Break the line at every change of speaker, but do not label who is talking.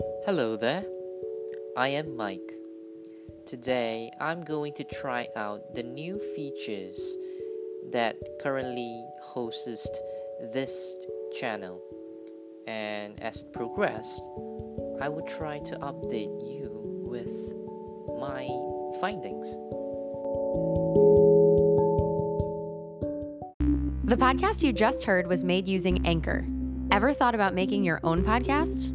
Hello there, I am Mike. Today I'm going to try out the new features that currently hosts this channel, and as it progressed, I will try to update you with my findings.
The podcast you just heard was made using Anchor. Ever thought about making your own podcast?